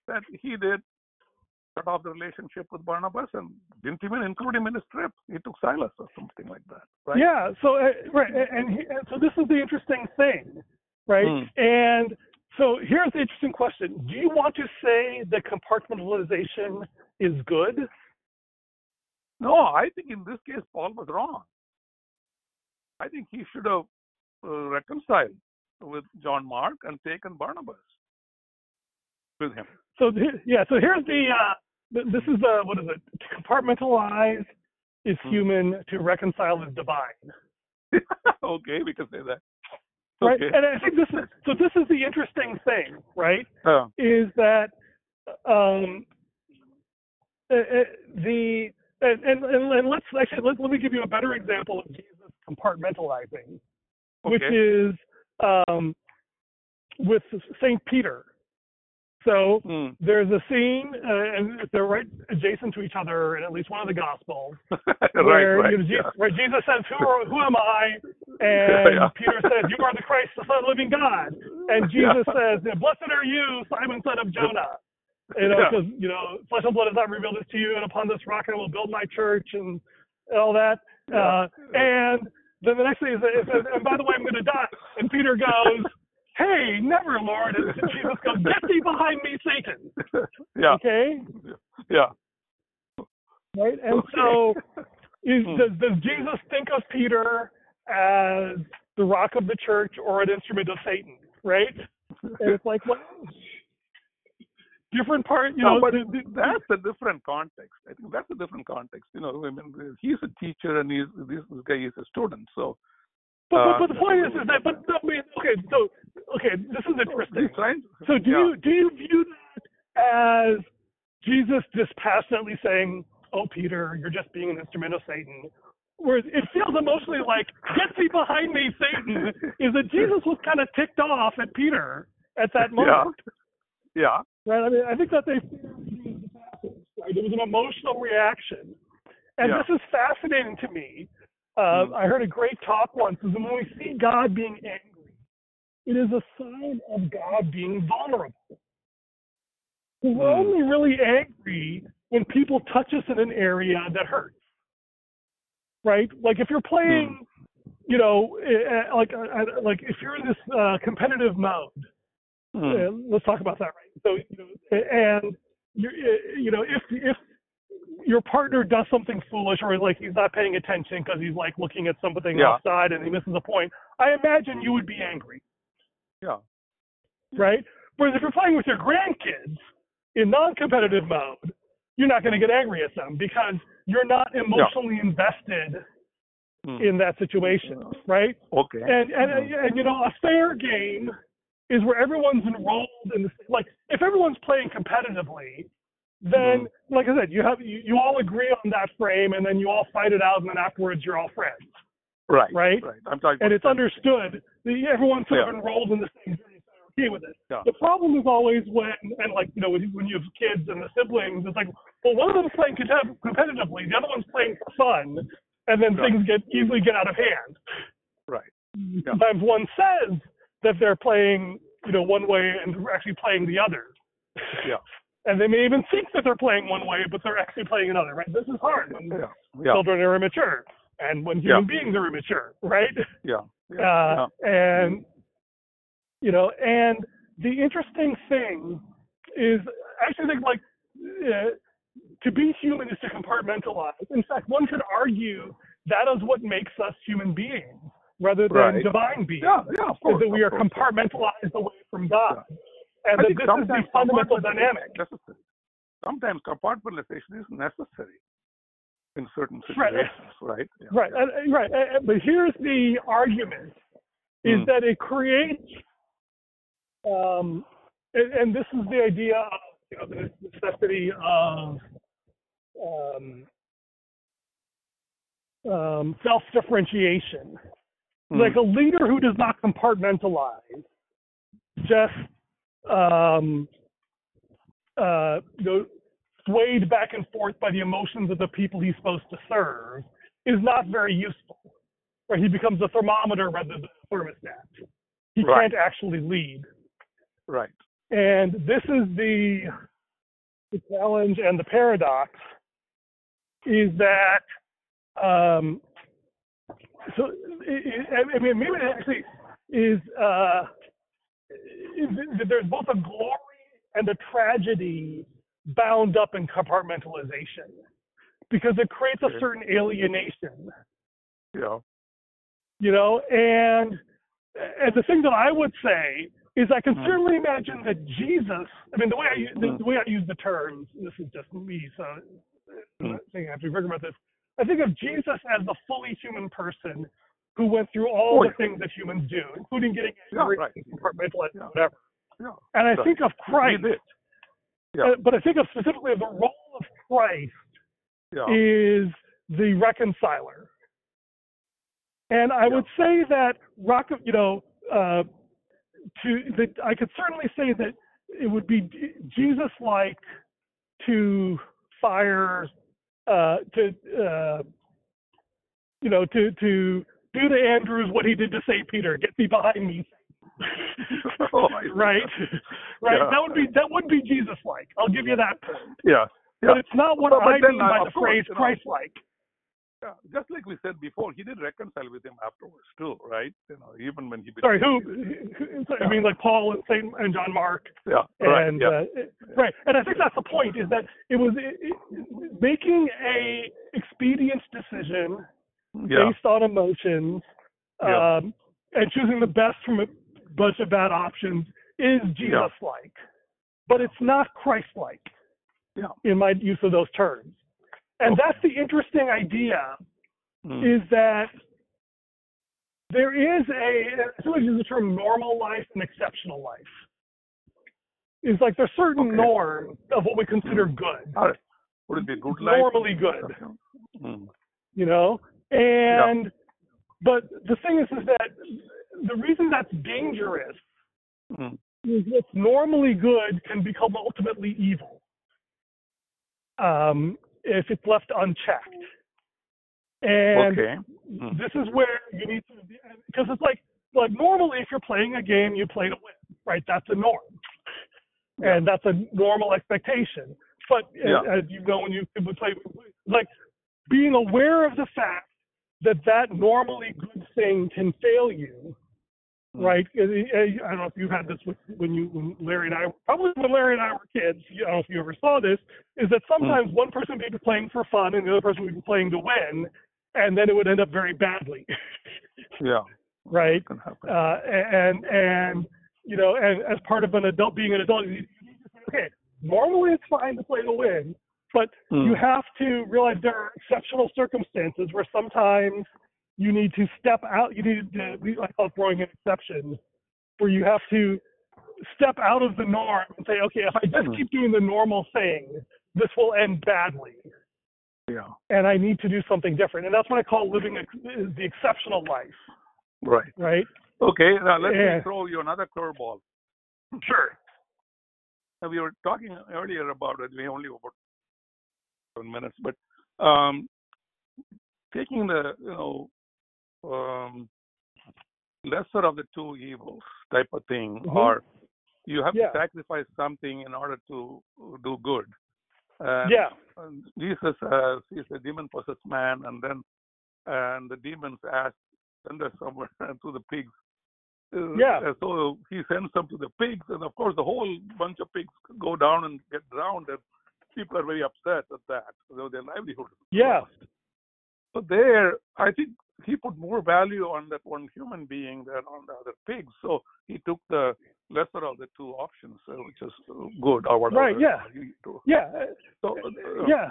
that he did cut off the relationship with Barnabas and didn't even include him in his trip. He took Silas or something like that, right? Yeah. So uh, right, and, he, and so this is the interesting thing, right? Hmm. And so here's the interesting question: Do you want to say that compartmentalization is good? No, I think in this case Paul was wrong. I think he should have uh, reconciled with John Mark and taken Barnabas with him. So yeah. So here's the. Uh, this is the what is it? To compartmentalize is Hmm. human. To reconcile is divine. okay, we can say that. Right. Okay. And I think this is so. This is the interesting thing, right? Uh, is that um, uh, uh, the and, and, and let's actually let, let me give you a better example of Jesus compartmentalizing, which is um, with Saint Peter. So hmm. there's a scene, uh, and they're right adjacent to each other in at least one of the Gospels, where, right. know, Jesus, yeah. where Jesus says, "Who are, who am I?" And Yeah. Peter says, "You are the Christ, the Son of the living God." And Jesus says, "Blessed are you, Simon, son of Jonah." You know, Yeah. because you know, flesh and blood has not revealed this to you, and upon this rock I will build my church, and, and all that. Uh, and then the next thing is, it says, "And by the way, I'm going to die." And Peter goes, "Hey, never, Lord!" And Jesus goes, "Get thee behind me, Satan." yeah, Okay, yeah. right? And Okay. so, is, Hmm. does, does Jesus think of Peter as the rock of the church or an instrument of Satan? Right? And it's like, well, different part. You no, know, but the- the- that's a different context. I think that's a different context. You know, I mean, he's a teacher and he's this, this guy is a student. So But, Uh, but, but the point is, is that, but I mean, okay, so, okay, this is interesting. So do yeah. you do you view that as Jesus dispassionately saying, "Oh, Peter, you're just being an instrument of Satan," whereas it feels emotionally like "Get thee behind me, Satan"? is that Jesus was kind of ticked off at Peter at that moment, Yeah. Right? I mean, I think that they right? It was an emotional reaction, and Yeah. this is fascinating to me. Uh, Mm. I heard a great talk once. Is when we see God being angry, it is a sign of God being vulnerable. We're Mm. only really angry when people touch us in an area that hurts. Right? Like if you're playing you know, uh, like uh, like if you're in this uh, competitive mode, Uh, let's talk about that, right? So, you know, and you you know, if if your partner does something foolish or like he's not paying attention because he's like looking at something Yeah. outside and he misses a point, I imagine you would be angry, Yeah. right? Whereas if you're playing with your grandkids in non-competitive mode, you're not going to get angry at them because you're not emotionally invested Hmm. in that situation, right? Okay. And and and you know, a fair game is where everyone's enrolled in the like. If everyone's playing competitively, then mm-hmm. like I said, you have you, you all agree on that frame, and then you all fight it out, and then afterwards you're all friends, right. right? Right. I'm talking. and it's understood that everyone's sort of enrolled in the same journey, so they're okay with it. Yeah. The problem is always when and like you know when, when you have kids and the siblings, it's like well one of them's playing compet- competitively, the other one's playing for fun, and then Yeah. things get easily get out of hand Right. Mm-hmm. sometimes one says that they're playing, you know, one way and actually playing the other. Yeah. And they may even think that they're playing one way, but they're actually playing another, right? This is hard when Yeah. Yeah. children are immature and when human beings are immature, right? Yeah. Yeah. Uh, and, you know, and the interesting thing is, I actually think like, uh, to be human is to compartmentalize. In fact, one could argue that is what makes us human beings rather than Right. divine beings. yeah. Yeah. Of is course. that we are course. compartmentalized away from God. And I that this is the fundamental dynamic. necessary. Sometimes compartmentalization is necessary in certain situations, right? Yeah. Right, and- right. But here's the argument: is Mm. that it creates, um, and, and this is the idea of you know, the necessity of um, um, self-differentiation. Mm. Like a leader who does not compartmentalize, just um, uh, you know, swayed back and forth by the emotions of the people he's supposed to serve, is not very useful. Right? He becomes a thermometer rather than a thermostat. He Right. can't actually lead. Right. And this is the, the challenge and the paradox is that, um, so, I, I mean, maybe it actually is, uh, is that there's both a glory and a tragedy bound up in compartmentalization because it creates a certain alienation Yeah. you know and and the thing that i would say is i can Mm. certainly imagine that jesus i mean the way i the, Mm. the way i use the terms this is just me so i'm Mm. not saying i have to be about this i think of jesus as the fully human person who went through all Oh, the yeah. things that humans do including getting Yeah, angry right. compartmentalized Yeah. whatever Yeah. and i Right. think of christ. Yeah. uh, but i think of specifically of the role of christ Yeah. is the reconciler. And I Yeah. would say that rock, you know, uh, to that I could certainly say that it would be Jesus-like to fire, uh, to uh, you know, to to do to Andrews what he did to Saint Peter. Get thee behind me, Oh, I right? right. Yeah. That would be that would be Jesus-like. I'll give you that point. Yeah. Yeah. But it's not what I mean uh, by the phrase you know, Christ-like. Yeah, just like we said before, he did reconcile with him afterwards too, right? You know, even when he Sorry, who? I mean, like Paul and Saint and John Mark, Yeah, right. Yeah, uh, right. And I think that's the point: is that it was it, it, making a expedient decision yeah, based on emotions, Yeah. um, and choosing the best from a bunch of bad options is Jesus-like, but it's not Christ-like yeah. in my use of those terms. And that's the interesting idea Mm. is that there is a somebody uses the term normal life and exceptional life. It's like there's certain Okay. norms of what we consider good, All right. Would it be good life? normally good, Mm. you know. And but the thing is, is that the reason that's dangerous Mm. is what's normally good can become ultimately evil um, if it's left unchecked. And Okay. Mm. this is where you need to because it's like like normally if you're playing a game you play to win right that's a norm Yeah. and that's a normal expectation but Yeah. as you know when you play like being aware of the fact that that normally good thing can fail you. Right? Uh, uh, I don't know if you had this with when you when Larry and I probably when Larry and I were kids. I don't know if you ever saw this. Is that sometimes one person may be playing for fun and the other person would be playing to win, and then it would end up very badly, Yeah. right? Uh, and and you know, and as part of an adult being an adult, you, you need to say, okay, normally it's fine to play to win, but Mm. you have to realize there are exceptional circumstances where sometimes you need to step out. You need to, we I call it throwing an exception, where you have to step out of the norm and say, okay, if I just Mhm. keep doing the normal thing, this will end badly Yeah. and I need to do something different. And that's what I call living ex- the exceptional life, Right. right? Okay. Now let Yeah. me throw you another curveball. Sure. Now, we were talking earlier about it. We only about seven minutes, but um, taking the you know um, lesser of the two evils type of thing, Mhm. or you have Yeah. to sacrifice something in order to do good. And, Yeah. Jesus uh, sees a demon possessed man, and then and the demons ask, send us somewhere to the pigs. Uh, Yeah. So he sends them to the pigs, and of course the whole bunch of pigs go down and get drowned, and people are very upset at that. So their livelihood. is Yeah. So there, I think he put more value on that one human being than on the other pigs. So he took the lesser of the two options, uh, which is uh, good or whatever. Right, yeah. Yeah. uh, So, uh, Yeah.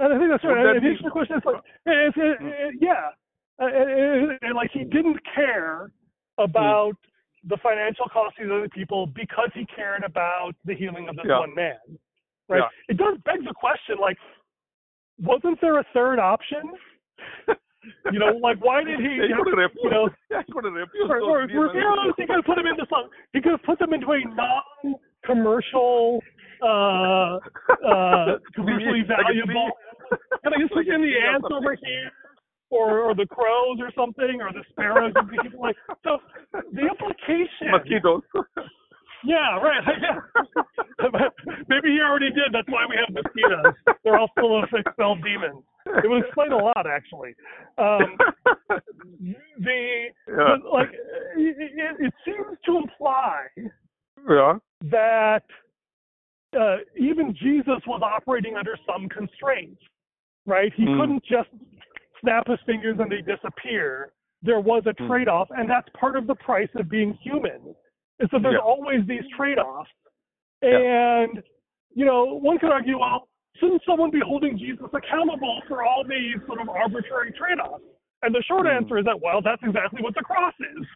And I think that's right. that be- the question: it's like, it's, it, it, yeah, and, and like he didn't care about the financial cost of other people because he cared about the healing of this Yeah. one man, right? Yeah. It does beg the question, like, wasn't there a third option? You know, like why did he? he could have refused. You know, he could have or, or, or you know, he could have put him into some. He could have put them into a non-commercial, uh, uh, commercially valuable. Can I just put in the ants over here, or or the crows or something, or the sparrows? and people like so. The implication. Mosquitoes. Yeah, right. Maybe he already did. That's why we have mosquitoes. They're all full of expelled demons. It would explain a lot, actually. Um, the yeah. like it, it, seems to imply yeah. that uh, even Jesus was operating under some constraints, right? He Mm. couldn't just snap his fingers and they disappear. There was a Mm. trade-off, and that's part of the price of being human. Is that there's Yeah. always these trade-offs, Yeah. and you know, one could argue, well, shouldn't someone be holding Jesus accountable for all these sort of arbitrary trade-offs? And the short Mm. answer is that, well, that's exactly what the cross is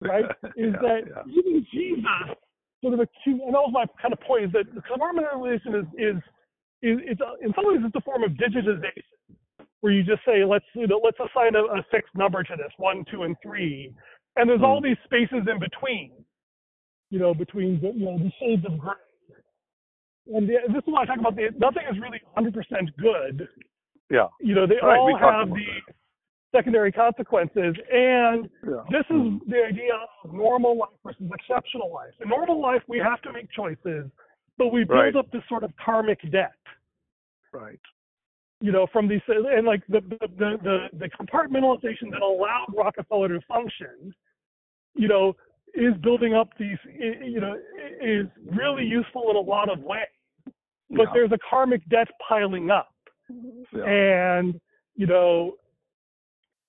right? Is Yeah, that yeah. even Jesus sort of acute, and that was my kind of point is that the compartmentalization is is is it's a, in some ways it's a form of digitization where you just say let's you know let's assign a, a fixed number to this one, two, and three, and there's all Hmm. these spaces in between, you know, between the you know the shades of gray. And the, this is what I talk about. The, nothing is really 100% good. Yeah. You know, they Right, all have the secondary consequences, and Yeah. this is the idea of normal life versus exceptional life. In normal life, we have to make choices, but we build Right. up this sort of karmic debt, Right. you know, from these and like the the the the, the compartmentalization that allowed Rockefeller to function, you know, is building up these, you know, is really useful in a lot of ways. But Yeah. there's a karmic debt piling up Yeah. and you know,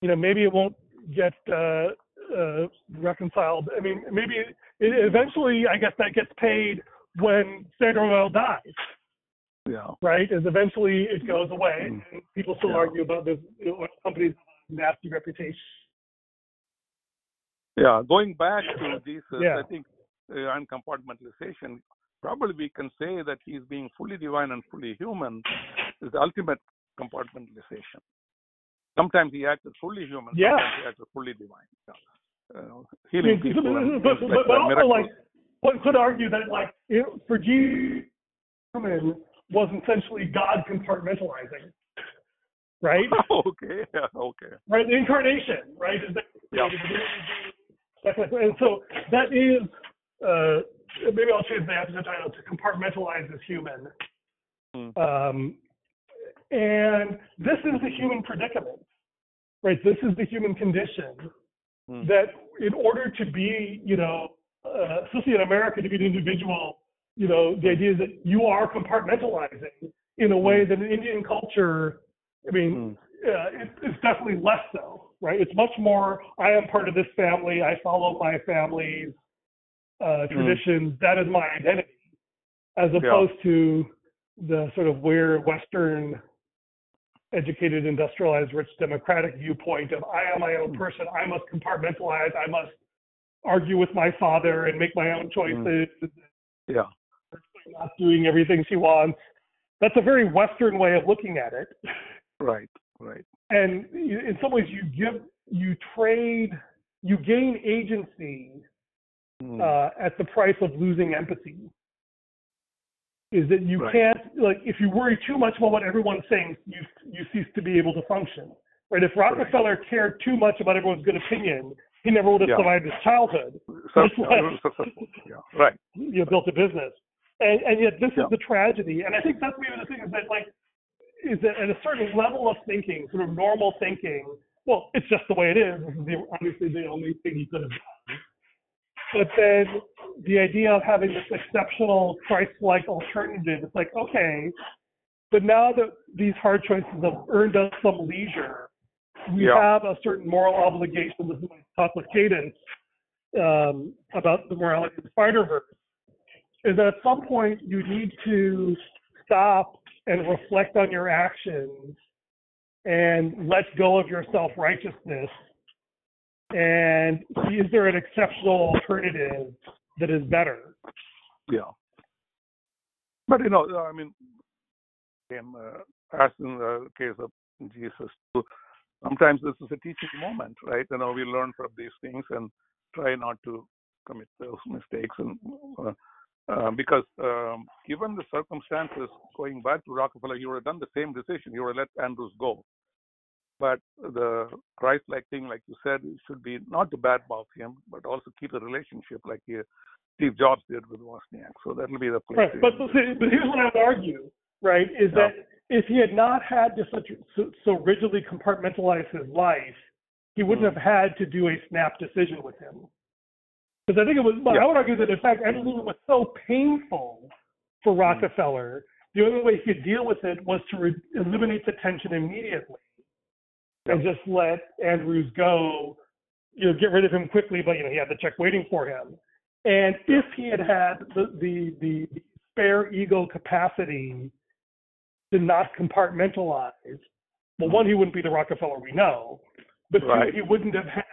you know, maybe it won't get uh, uh, reconciled. I mean, maybe it, eventually, I guess that gets paid when Standard Oil dies, yeah. right? Is eventually it goes away, Mm. and people still Yeah. argue about this you know, oil companies' nasty reputation. Yeah, going back to Jesus, Yeah. I think uh, on compartmentalization, probably we can say that he's being fully divine and fully human is the ultimate compartmentalization. Sometimes he acts as fully human, Yeah. sometimes he acts as fully divine. Uh, I healing mean, people but, but, like but also, miracles. like, one could argue that, like, it, for Jesus, was essentially God compartmentalizing, right? okay, yeah, okay. right? The incarnation, right? Is that, Yeah. that and so that is uh, maybe I'll change the episode title to compartmentalize as human. Hmm. Um, and this is the human predicament, right? This is the human condition Mm. that in order to be, you know, uh, especially in America, to be an individual, you know, the idea is that you are compartmentalizing in a way that in Indian culture, I mean, Mm. uh, it, it's definitely less so, right? It's much more, I am part of this family, I follow my family's uh, traditions, that is my identity, as opposed to the sort of weird Western educated, industrialized, rich, democratic viewpoint of I am my own person, I must compartmentalize, I must argue with my father and make my own choices, Yeah. not doing everything she wants. That's a very Western way of looking at it. Right. Right. And in some ways, you give, you trade, you gain agency Mm. Uh, at the price of losing empathy. Is that you Right. can't like if you worry too much about what everyone's saying, you you cease to be able to function. Right? If Rockefeller cared too much about everyone's good opinion, he never would have Yeah. survived his childhood. That's. Yeah. Right. You built a business, and and yet this Yeah. is the tragedy. And I think that's maybe the thing is that like is that at a certain level of thinking, sort of normal thinking. Well, it's just the way it is. This is the, obviously the only thing he could have done. But then the idea of having this exceptional Christ-like alternative, it's like, okay, but now that these hard choices have earned us some leisure, we Yeah. have a certain moral obligation. This is I talked with Cadence um, about the morality of the Spider-Verse, is that at some point you need to stop and reflect on your actions and let go of your self-righteousness and is there an exceptional alternative that is better? Yeah. But you know, I mean, again, uh, as in the case of Jesus, too, sometimes this is a teaching moment, right? You know, we learn from these things and try not to commit those mistakes, and uh, uh, because um, given the circumstances, going back to Rockefeller, you would have done the same decision. You would have let Andrews go. But the Christ-like thing, like you said, should be not to badmouth him, but also keep the relationship like he, Steve Jobs did with Wozniak. So that'll be the place. Right. But, but, but here's what I would argue, right, is Yeah. that if he had not had to such so, so rigidly compartmentalize his life, he wouldn't Mm. have had to do a snap decision with him. Because I think it was, Yeah. I would argue that in fact, Lehman was so painful for Rockefeller, the only way he could deal with it was to re- eliminate the tension immediately and just let Andrews go, you know, get rid of him quickly, but you know, he had the check waiting for him. And if he had had the the, the spare ego capacity to not compartmentalize, well, mm-hmm. one, he wouldn't be the Rockefeller we know, but Right. two, he wouldn't have had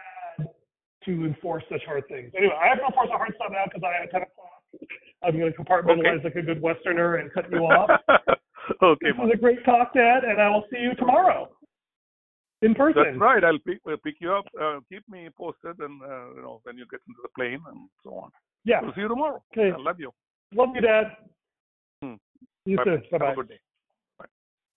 to enforce such hard things. Anyway, I have to enforce a hard stop now because I have 10 o'clock. I'm going to compartmentalize Okay. like a good Westerner and cut you off. okay, this was a great talk, Dad, and I will see you tomorrow in person. That's right. I'll pick uh, pick you up. Uh, keep me posted, and uh, you know when you get into the plane and so on. Yeah. We'll see you tomorrow. Okay. I love you. Love you, Dad. Hmm. You Bye. too. Bye Have bye. a good day.